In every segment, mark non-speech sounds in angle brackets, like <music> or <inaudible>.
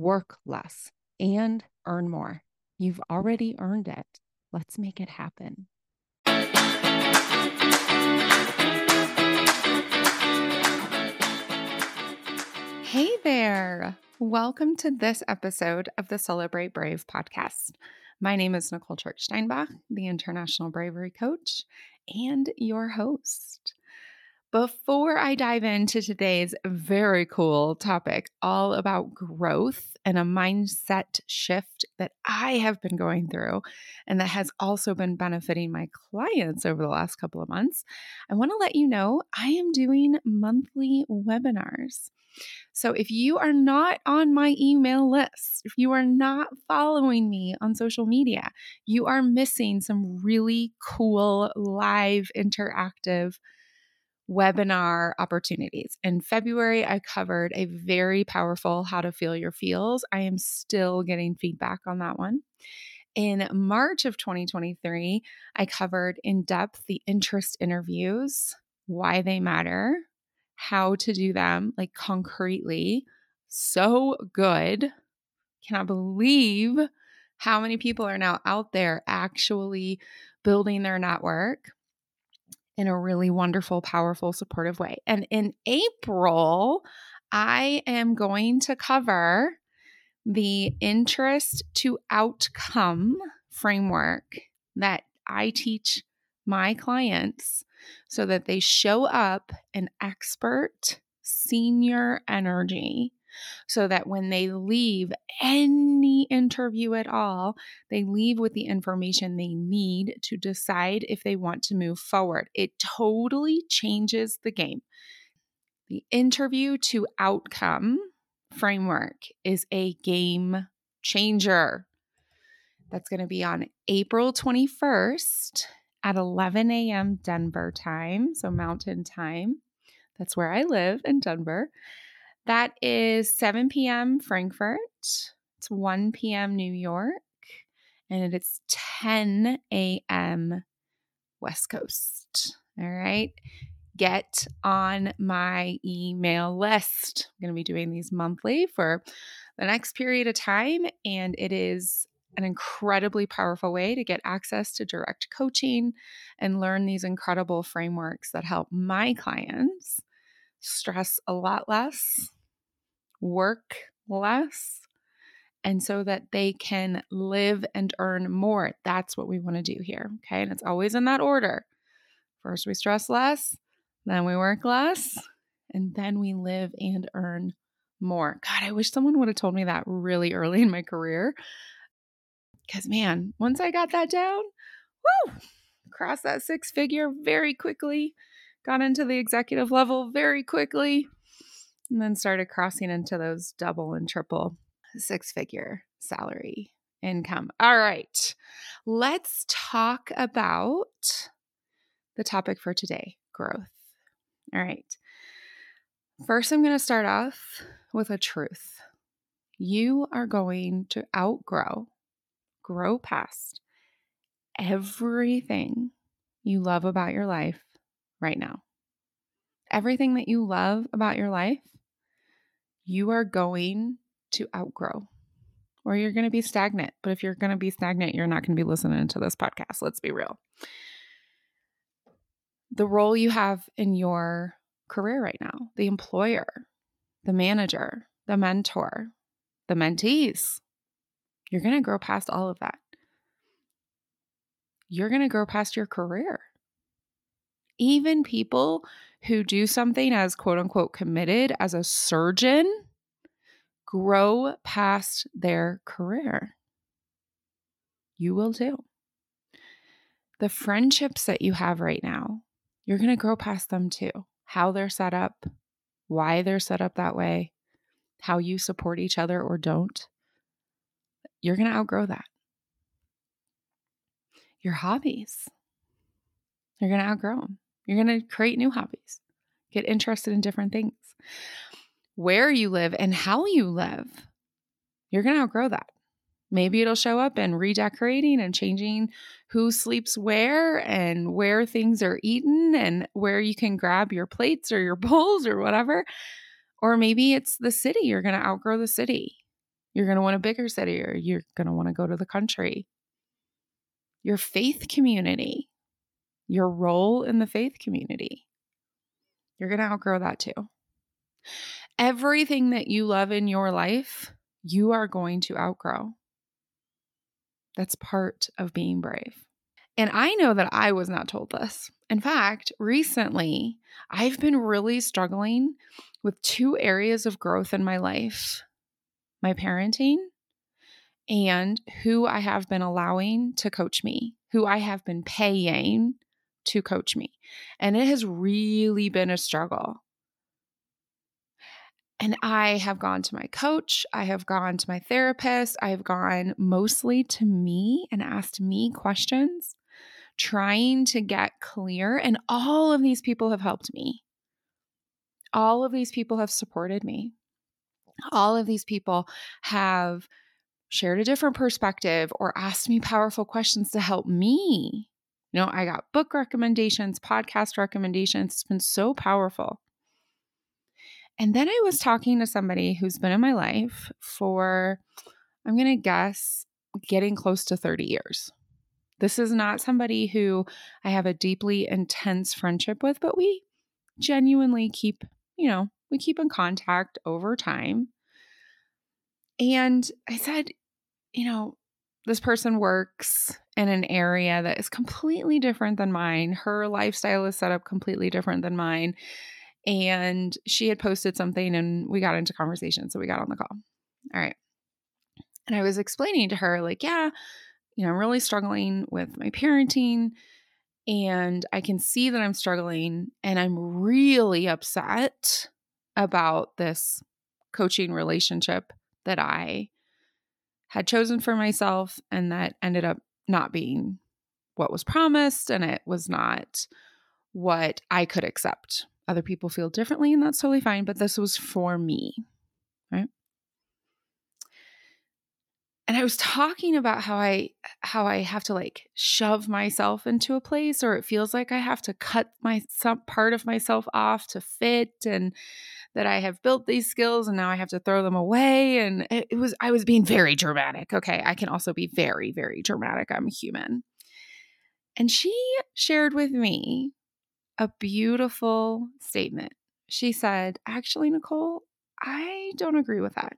work less, and earn more. You've already earned it. Let's make it happen. Hey there. Welcome to this episode of the Celebrate Brave podcast. My name is Nicole Trick Steinbach, the International Bravery Coach, and your host. Before I dive into today's very cool topic, all about growth and a mindset shift that I have been going through and that has also been benefiting my clients over the last couple of months, I want to let you know I am doing monthly webinars. So if you are not on my email list, if you are not following me on social media, you are missing some really cool live interactive webinar opportunities. In February, I covered a very powerful How to Feel Your Feels. I am still getting feedback on that one. In March of 2023, I covered in depth the interest interviews, why they matter, how to do them like concretely. So good. Cannot believe how many people are now out there actually building their network in a really wonderful, powerful, supportive way. And in April, I am going to cover the interview to outcome framework that I teach my clients so that they show up an expert, senior energy so that when they leave any interview at all, they leave with the information they need to decide if they want to move forward. It totally changes the game. The interview to outcome framework is a game changer. That's going to be on April 21st at 11 a.m. Denver time, so mountain time. That's where I live in Denver. That is 7 p.m. Frankfurt. It's 1 p.m. New York. And it's 10 a.m. West Coast. All right. Get on my email list. I'm going to be doing these monthly for the next period of time. And it is an incredibly powerful way to get access to direct coaching and learn these incredible frameworks that help my clients stress a lot less, work less, and so that they can live and earn more. That's what we want to do here. Okay. And it's always in that order. First, we stress less, then we work less, and then we live and earn more. God, I wish someone would have told me that really early in my career. Because, man, once I got that down, whoo, crossed that six figure very quickly got into the executive level very quickly, and then started crossing into those double and triple six figure salary income. All right, let's talk about the topic for today growth. All right. First, I'm going to start off with a truth. You are going to outgrow, grow past everything you love about your life right now. Everything that you love about your life, you are going to outgrow or you're going to be stagnant. But if you're going to be stagnant, you're not going to be listening to this podcast. Let's be real. The role you have in your career right now, the employer, the manager, the mentor, the mentees. You're going to grow past all of that. You're going to grow past your career. Even people who do something as quote unquote committed as a surgeon grow past their career. You will too. The friendships that you have right now, you're going to grow past them too. How they're set up, why they're set up that way, how you support each other or don't. You're going to outgrow that. Your hobbies, you're going to outgrow them. You're going to create new hobbies, get interested in different things. Where you live and how you live, you're going to outgrow that. Maybe it'll show up in redecorating and changing who sleeps where and where things are eaten and where you can grab your plates or your <laughs> bowls or whatever. Or maybe it's the city. You're going to outgrow the city. You're going to want a bigger city or you're going to want to go to the country. Your faith community, your role in the faith community, you're going to outgrow that too. Everything that you love in your life, you are going to outgrow. That's part of being brave. And I know that I was not told this. In fact, recently, I've been really struggling with two areas of growth in my life my parenting and who I have been allowing to coach me, who I have been paying to coach me. And it has really been a struggle. And I have gone to my coach, I have gone to my therapist, I have gone mostly to me and asked me questions, trying to get clear. And all of these people have helped me. All of these people have supported me. All of these people have shared a different perspective or asked me powerful questions to help me. You know, I got book recommendations, podcast recommendations. It's been so powerful. And then I was talking to somebody who's been in my life for, I'm going to guess, getting close to 30 years. This is not somebody who I have a deeply intense friendship with, but we genuinely keep, you know, we keep in contact over time. And I said, you know, this person works in an area that is completely different than mine. Her lifestyle is set up completely different than mine and she had posted something and we got into conversation. So we got on the call. All right. And I was explaining to her, like, yeah, you know, I'm really struggling with my parenting and I can see that I'm struggling and I'm really upset about this coaching relationship that I had chosen for myself and that ended up not being what was promised and it was not what I could accept other people feel differently, and that's totally fine, but this was for me. Right. And I was talking about how I how I have to like shove myself into a place or it feels like I have to cut my some part of myself off to fit and that I have built these skills and now I have to throw them away and it, it was I was being very dramatic. Okay, I can also be very very dramatic. I'm human. And she shared with me a beautiful statement. She said, Actually, Nicole, I don't agree with that.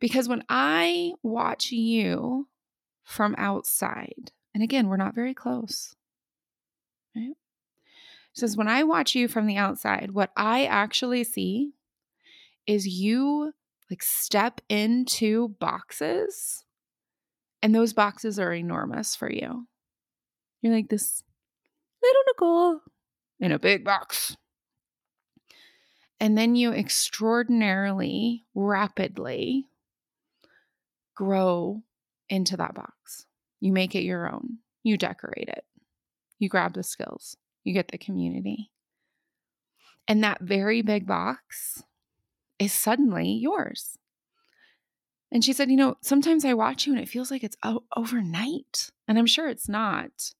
Because when I watch you from outside, and again, we're not very close, right? says, when I watch you from the outside, what I actually see is you like step into boxes, and those boxes are enormous for you. You're like this little Nicole in a big box. And then you extraordinarily rapidly grow into that box. You make it your own. You decorate it. You grab the skills. You get the community. And that very big box is suddenly yours. And she said, You know, sometimes I watch you and it feels like it's o- overnight. And I'm sure it's not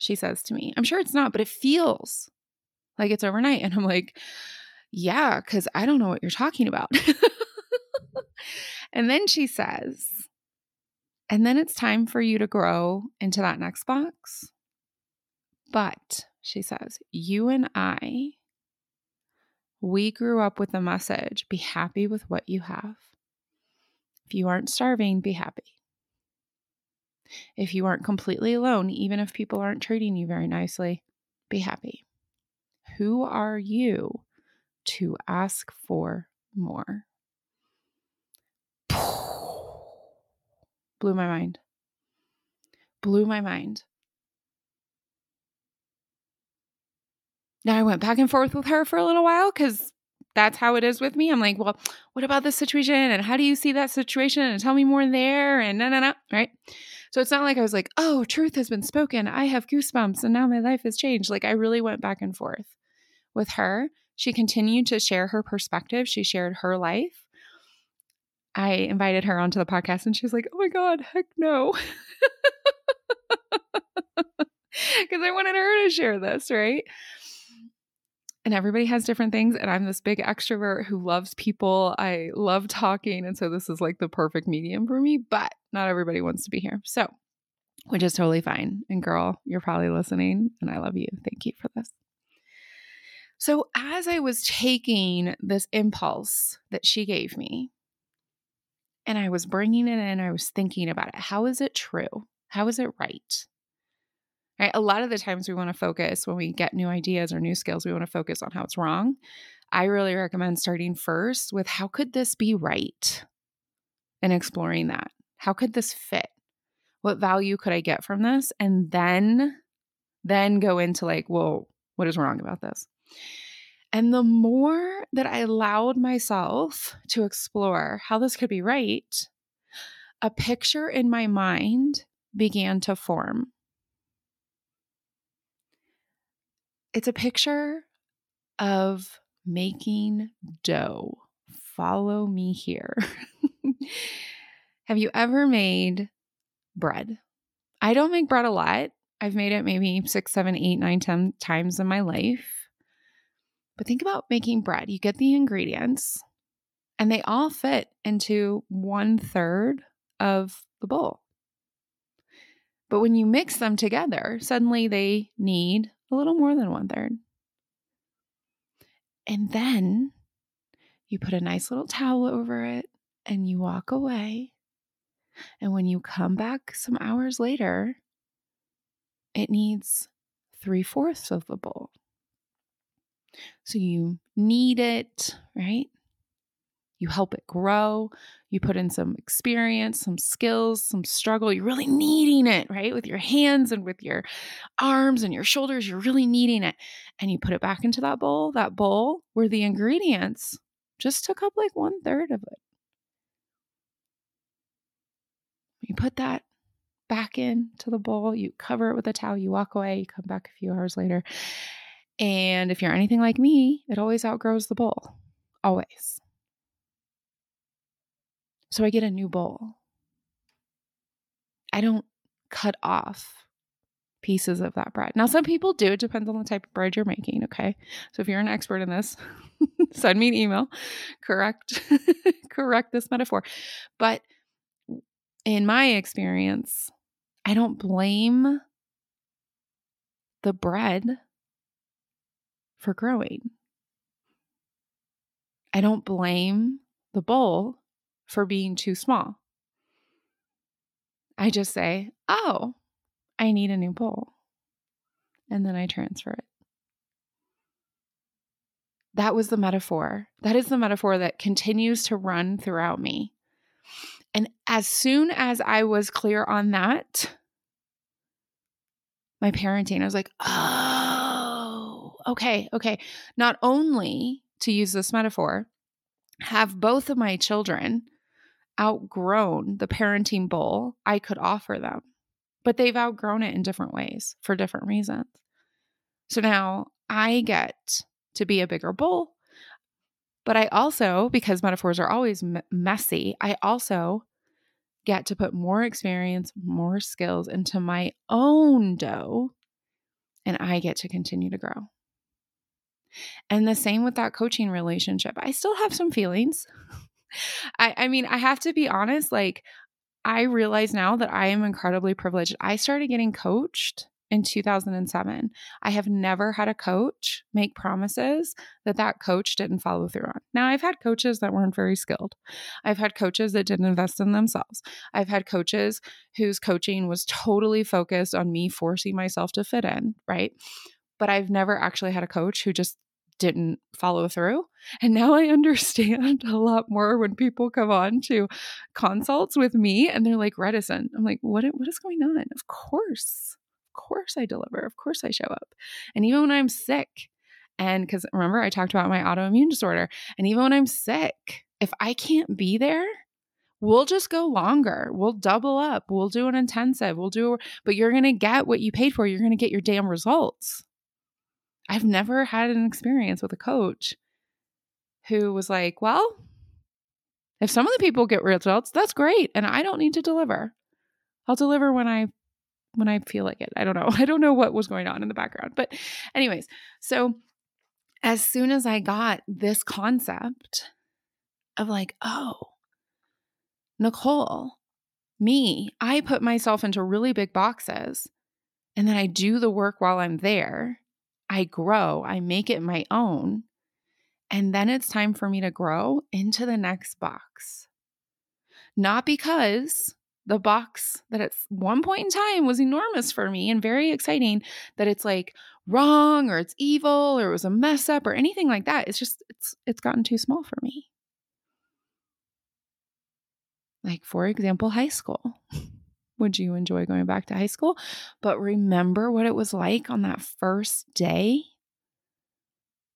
she says to me. I'm sure it's not, but it feels like it's overnight. And I'm like, yeah, because I don't know what you're talking about. <laughs> and then she says, and then it's time for you to grow into that next box. But she says, you and I, we grew up with the message be happy with what you have. If you aren't starving, be happy. If you aren't completely alone, even if people aren't treating you very nicely, be happy. Who are you to ask for more? Blew my mind. Blew my mind. Now I went back and forth with her for a little while because that's how it is with me. I'm like, well, what about this situation? And how do you see that situation? And tell me more there. And no, no, no. Right. So it's not like I was like, oh, truth has been spoken. I have goosebumps and now my life has changed. Like I really went back and forth with her. She continued to share her perspective. She shared her life. I invited her onto the podcast and she was like, oh my God, heck no. <laughs> Because I wanted her to share this, right? and everybody has different things and i'm this big extrovert who loves people. I love talking and so this is like the perfect medium for me but not everybody wants to be here. So which is totally fine. And girl you're probably listening and i love you. Thank you for this. So as i was taking this impulse that she gave me and i was bringing it in i was thinking about it how is it true how is it right Right? A lot of the times we want to focus when we get new ideas or new skills, we want to focus on how it's wrong. I really recommend starting first with how could this be right and exploring that. How could this fit? What value could I get from this? And then then go into like, well, what is wrong about this? And the more that I allowed myself to explore how this could be right, a picture in my mind began to form. It's a picture of making dough. Follow me here. <laughs> Have you ever made bread? I don't make bread a lot. I've made it maybe six, seven, eight, nine, ten times in my life. But think about making bread. You get the ingredients, and they all fit into one third of the bowl. But when you mix them together, suddenly they need a little more than one third. And then you put a nice little towel over it and you walk away. And when you come back some hours later, it needs three fourths of the bowl. So you knead it, right? You help it grow. You put in some experience, some skills, some struggle. You're really kneading it, right? With your hands and with your arms and your shoulders. You're really kneading it. And you put it back into that bowl, that bowl where the ingredients just took up like one third of it. You put that back into the bowl, you cover it with a towel, you walk away, you come back a few hours later. And if you're anything like me, it always outgrows the bowl. Always. So I get a new bowl. I don't cut off pieces of that bread. Now, some people do. It depends on the type of bread you're making. Okay. So if you're an expert in this, <laughs> send me an email. Correct. <laughs> Correct this metaphor. But in my experience, I don't blame the bread for growing. I don't blame the bowl for being too small. I just say, oh, I need a new bowl. And then I transfer it. That was the metaphor. That is the metaphor that continues to run throughout me. And as soon as I was clear on that, my parenting, I was like, oh, okay, okay. Not only to use this metaphor, have both of my children outgrown the parenting bowl I could offer them, but they've outgrown it in different ways for different reasons. So now I get to be a bigger bowl, but I also, because metaphors are always m- messy, I also get to put more experience, more skills into my own dough, and I get to continue to grow. And the same with that coaching relationship. I still have some feelings. <laughs> I, I mean, I have to be honest, like, I realize now that I am incredibly privileged. I started getting coached in 2007. I have never had a coach make promises that that coach didn't follow through on. Now, I've had coaches that weren't very skilled. I've had coaches that didn't invest in themselves. I've had coaches whose coaching was totally focused on me forcing myself to fit in, right? But I've never actually had a coach who just didn't follow through. And now I <laughs> understand a lot more when people come on to consults with me and they're like reticent. I'm like, what, what is going on? Of course, of course I deliver. Of course I show up. And even when I'm sick, and because remember, I talked about my autoimmune disorder, and even when I'm sick, if I can't be there, we'll just go longer. We'll double up. We'll do an intensive. We'll do, but you're going to get what you paid for. You're going to get your damn results. I've never had an experience with a coach who was like, well, if some of the people get results, that's great. And I don't need to deliver. I'll deliver when I when I feel like it. I don't know. <laughs> I don't know what was going on in the background. But anyways, so as soon as I got this concept of like, oh, Nicole, me, I put myself into really big boxes and then I do the work while I'm there I grow, I make it my own. And then it's time for me to grow into the next box. Not because the box that at one point in time was enormous for me and very exciting that it's like wrong or it's evil or it was a mess up or anything like that. It's just it's it's gotten too small for me. Like for example, high school. <laughs> Would you enjoy going back to high school? But remember what it was like on that first day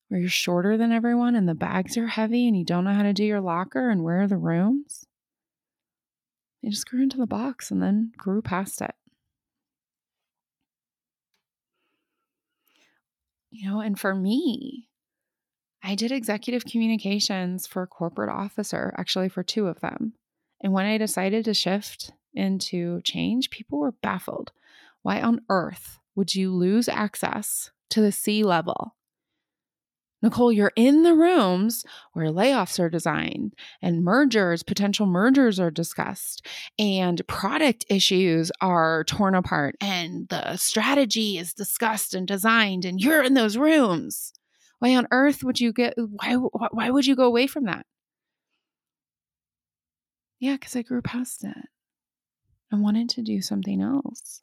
where you're shorter than everyone and the bags are heavy and you don't know how to do your locker and where are the rooms? You just grew into the box and then grew past it. You know, and for me, I did executive communications for a corporate officer, actually, for two of them. And when I decided to shift into change, people were baffled. Why on earth would you lose access to the C-level? Nicole, you're in the rooms where layoffs are designed and mergers, potential mergers are discussed, and product issues are torn apart, and the strategy is discussed and designed, and you're in those rooms. Why on earth would you get, why, why would you go away from that? Yeah, because I grew past it. I wanted to do something else.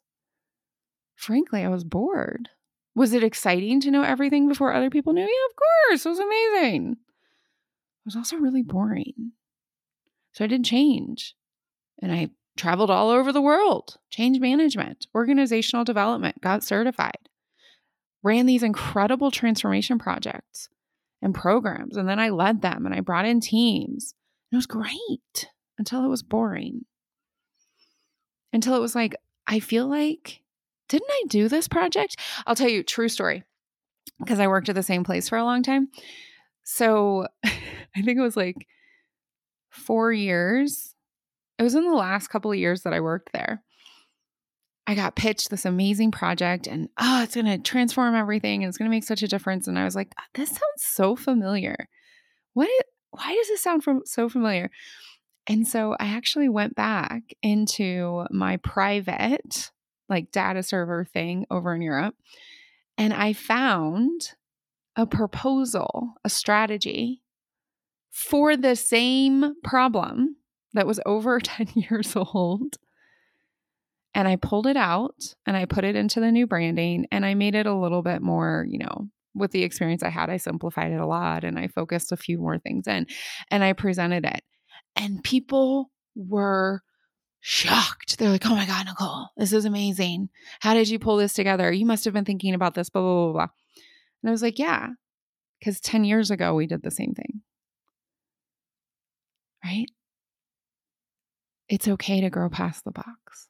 Frankly, I was bored. Was it exciting to know everything before other people knew? Yeah, of course. It was amazing. It was also really boring. So I did change and I traveled all over the world, change management, organizational development, got certified, ran these incredible transformation projects and programs. And then I led them and I brought in teams. It was great until it was boring until it was like, I feel like, didn't I do this project? I'll tell you, true story, because I worked at the same place for a long time. So <laughs> I think it was like four years. It was in the last couple of years that I worked there. I got pitched this amazing project and oh, it's going to transform everything and it's going to make such a difference. And I was like, ah, this sounds so familiar. What? Why does this sound from, so familiar? And so I actually went back into my private, like data server thing over in Europe, and I found a proposal, a strategy for the same problem that was over <laughs> 10 years old. And I pulled it out and I put it into the new branding and I made it a little bit more, you know, with the experience I had, I simplified it a lot and I focused a few more things in and I presented it. And people were shocked. They're like, oh my God, Nicole, this is amazing. How did you pull this together? You must have been thinking about this, blah, blah, blah, blah. And I was like, yeah, because 10 years ago, we did the same thing. Right? It's okay to grow past the box.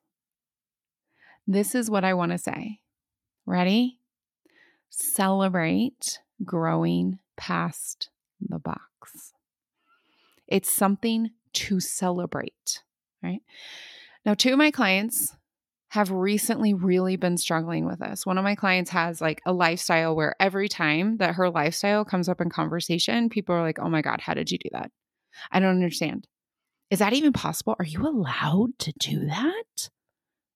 This is what I want to say. Ready? Celebrate growing past the box. It's something to celebrate, right? Now, two of my clients have recently really been struggling with this. One of my clients has like a lifestyle where every time that her lifestyle comes up in conversation, people are like, oh my God, how did you do that? I don't understand. Is that even possible? Are you allowed to do that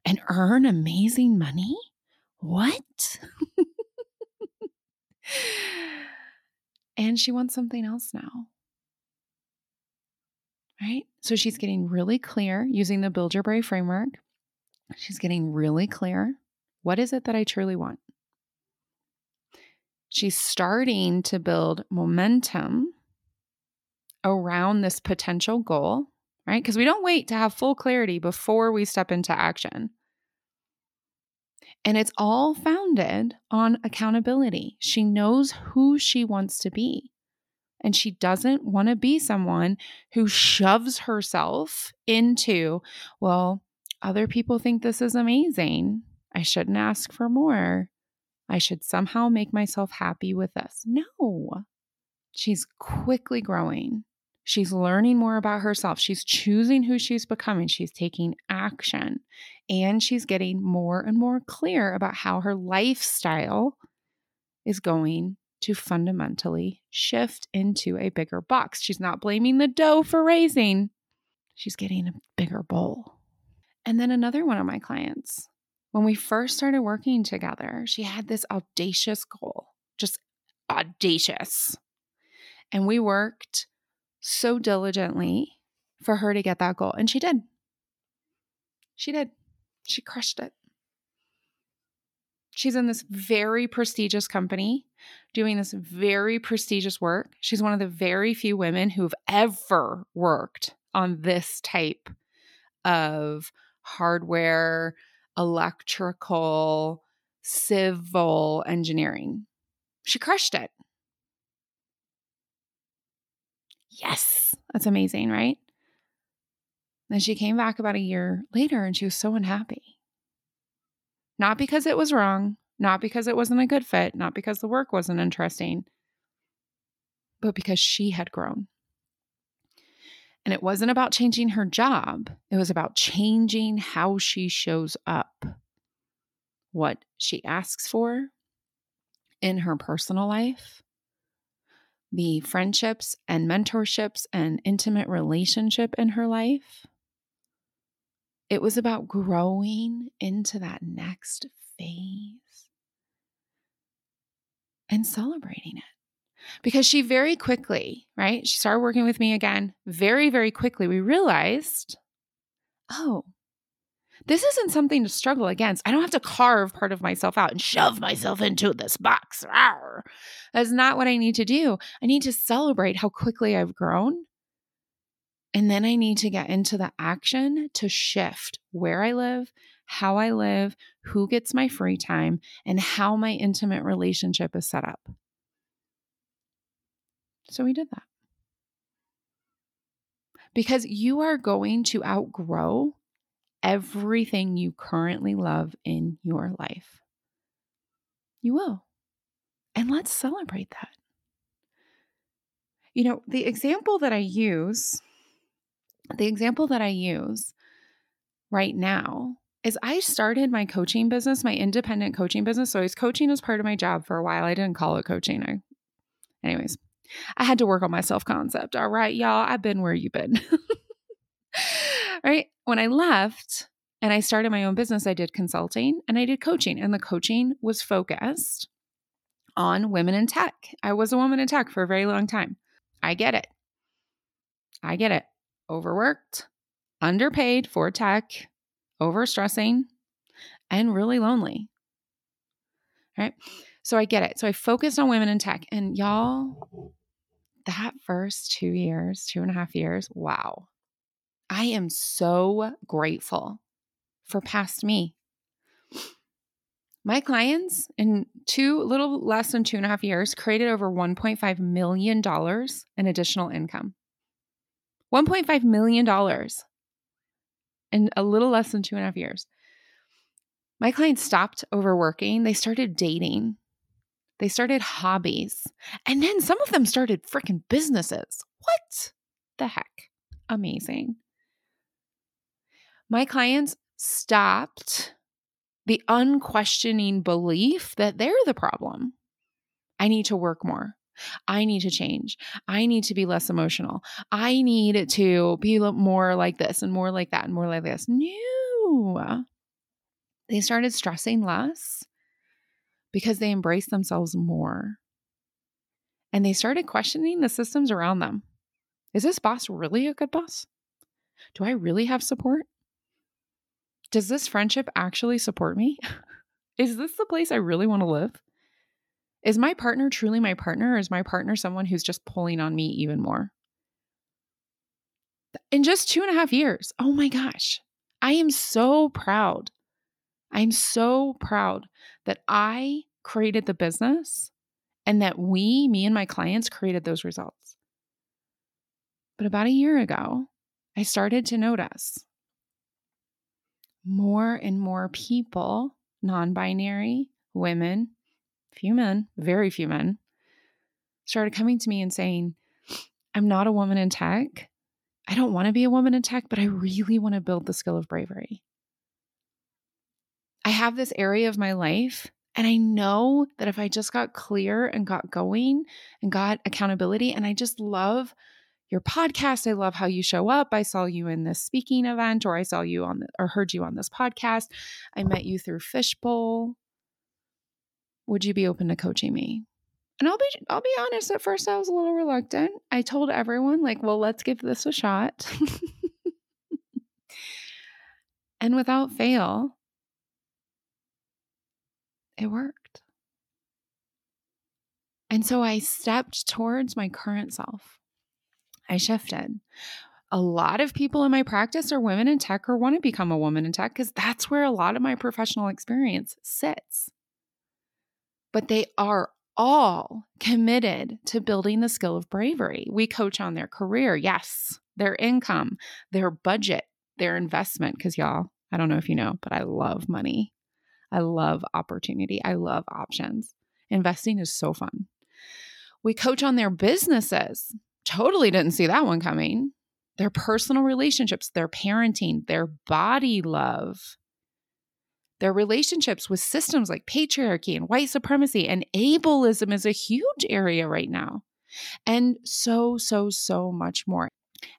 and earn amazing money What? <laughs> and she wants something else now. Right? So she's getting really clear using the Build Your Brave framework. She's getting really clear. What is it that I truly want? She's starting to build momentum around this potential goal, right? Because we don't wait to have full clarity before we step into action. And it's all founded on accountability. She knows who she wants to be. And she doesn't want to be someone who shoves herself into, well, other people think this is amazing. I shouldn't ask for more. I should somehow make myself happy with this. No. She's quickly growing. She's learning more about herself. She's choosing who she's becoming. She's taking action and she's getting more and more clear about how her lifestyle is going to fundamentally shift into a bigger box. She's not blaming the dough for raising, she's getting a bigger bowl. And then another one of my clients, when we first started working together, she had this audacious goal, just audacious. And we worked so diligently for her to get that goal. And she did. She did. She crushed it. She's in this very prestigious company doing this very prestigious work. She's one of the very few women who've ever worked on this type of hardware, electrical, civil engineering. She crushed it. Yes, that's amazing, right? Then she came back about a year later and she was so unhappy. Not because it was wrong, not because it wasn't a good fit, not because the work wasn't interesting, but because she had grown. And it wasn't about changing her job, it was about changing how she shows up, what she asks for in her personal life, the friendships and mentorships and intimate relationship in her life. It was about growing into that next phase and celebrating it. Because she very quickly, right? She started working with me again. Very, very quickly, we realized oh, this isn't something to struggle against. I don't have to carve part of myself out and shove myself into this box. That's not what I need to do. I need to celebrate how quickly I've grown. And then I need to get into the action to shift where I live, how I live, who gets my free time, and how my intimate relationship is set up. So we did that. Because you are going to outgrow everything you currently love in your life. You will. And let's celebrate that. You know, the example that I use, the example that I use right now is I started my coaching business, my independent coaching business. So I was coaching as part of my job for a while. I didn't call it coaching. I, anyways, I had to work on my self concept. All right, y'all, I've been where you've been. <laughs> right? When I left and I started my own business, I did consulting and I did coaching, and the coaching was focused on women in tech. I was a woman in tech for a very long time. I get it. I get it. Overworked, underpaid for tech, overstressing, and really lonely. Right? So I get it. So I focused on women in tech. And y'all, that first two years, two and a half years, wow. I am so grateful for past me. My clients in two, little less than two and a half years, created over $1.5 million in additional income. $1.5 million in a little less than two and a half years. My clients stopped overworking. They started dating. They started hobbies. And then some of them started freaking businesses. What the heck? Amazing my clients stopped the unquestioning belief that they're the problem. I need to work more. I need to change. I need to be less emotional. I need to be more like this and more like that and more like this. No. They started stressing less because they embraced themselves more. And they started questioning the systems around them. Is this boss really a good boss? Do I really have support? Does this friendship actually support me? <laughs> Is this the place I really want to live? Is my partner truly my partner, or is my partner someone who's just pulling on me even more? In just two and a half years, oh my gosh, I am so proud. I'm so proud that I created the business and that we, me and my clients, created those results. But about a year ago, I started to notice more and more people, non binary, women, few men, very few men, started coming to me and saying, I'm not a woman in tech. I don't want to be a woman in tech, but I really want to build the skill of bravery. I have this area of my life, and I know that if I just got clear and got going and got accountability, and I just love your podcast. I love how you show up. I saw you in this speaking event, or I saw you on the, or heard you on this podcast. I met you through Fishbowl. Would you be open to coaching me? And I'll be I'll be honest, at first I was a little reluctant. I told everyone like, "Well, let's give this a shot." <laughs> and without fail, it worked. And so I stepped towards my current self. I shifted. A lot of people in my practice are women in tech or want to become a woman in tech because that's where a lot of my professional experience sits. But they are all committed to building the skill of bravery. We coach on their career, yes, their income, their budget, their investment. Because, y'all, I don't know if you know, but I love money. I love opportunity. I love options. Investing is so fun. We coach on their businesses, totally didn't see that one coming. Their personal relationships, their parenting, their body love, their relationships with systems like patriarchy and white supremacy and ableism is a huge area right now. And so, so, so much more.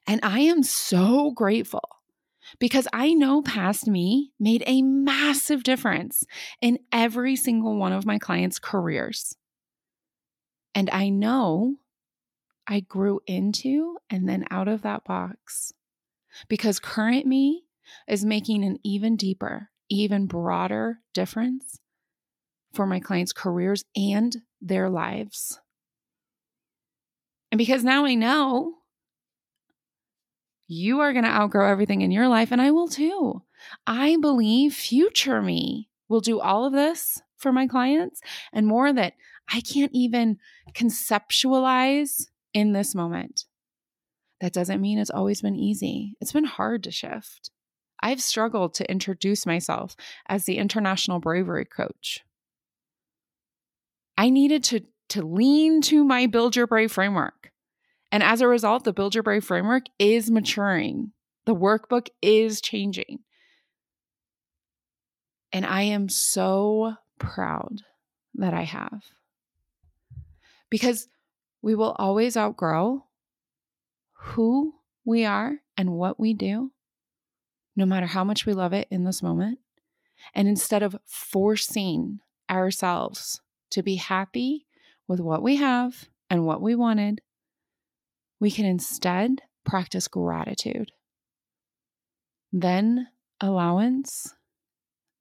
And I am so grateful because I know past me made a massive difference in every single one of my clients' careers. And I know I grew into and then out of that box because current me is making an even deeper, even broader difference for my clients' careers and their lives. And because now I know you are going to outgrow everything in your life, and I will too. I believe future me will do all of this for my clients and more that I can't even conceptualize in this moment. That doesn't mean it's always been easy. It's been hard to shift. I've struggled to introduce myself as the international bravery coach. I needed to, to lean to my Build Your Brave framework. And as a result, the Build Your Brave framework is maturing, the workbook is changing. And I am so proud that I have. Because we will always outgrow who we are and what we do, no matter how much we love it in this moment. And instead of forcing ourselves to be happy with what we have and what we wanted, we can instead practice gratitude, then allowance,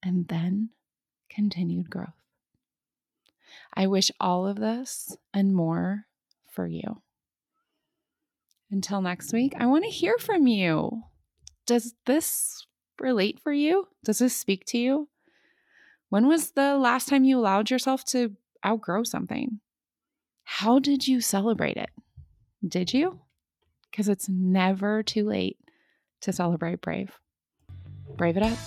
and then continued growth. I wish all of this and more for you. Until next week, I want to hear from you. Does this relate for you? Does this speak to you? When was the last time you allowed yourself to outgrow something? How did you celebrate it? Did you? Because it's never too late to celebrate brave. Brave it up.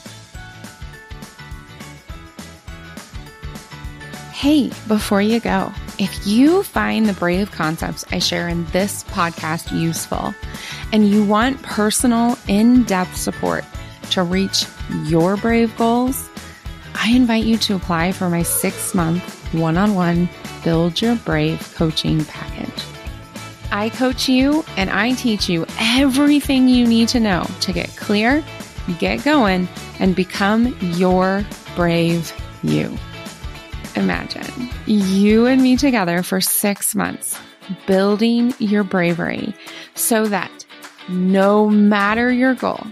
Hey, before you go, if you find the brave concepts I share in this podcast useful and you want personal, in depth support to reach your brave goals, I invite you to apply for my six month one on one Build Your Brave coaching package. I coach you and I teach you everything you need to know to get clear, get going, and become your brave you. Imagine you and me together for six months, building your bravery so that no matter your goal,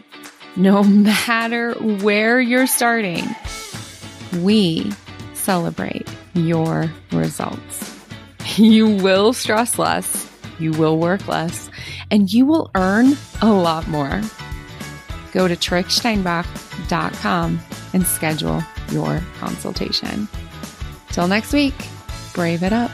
no <laughs> matter where you're starting, we celebrate your results. You will stress less, you will work less, and you will earn a lot more. Go to tricksteinbach.com and schedule your consultation. Till next week, brave it up.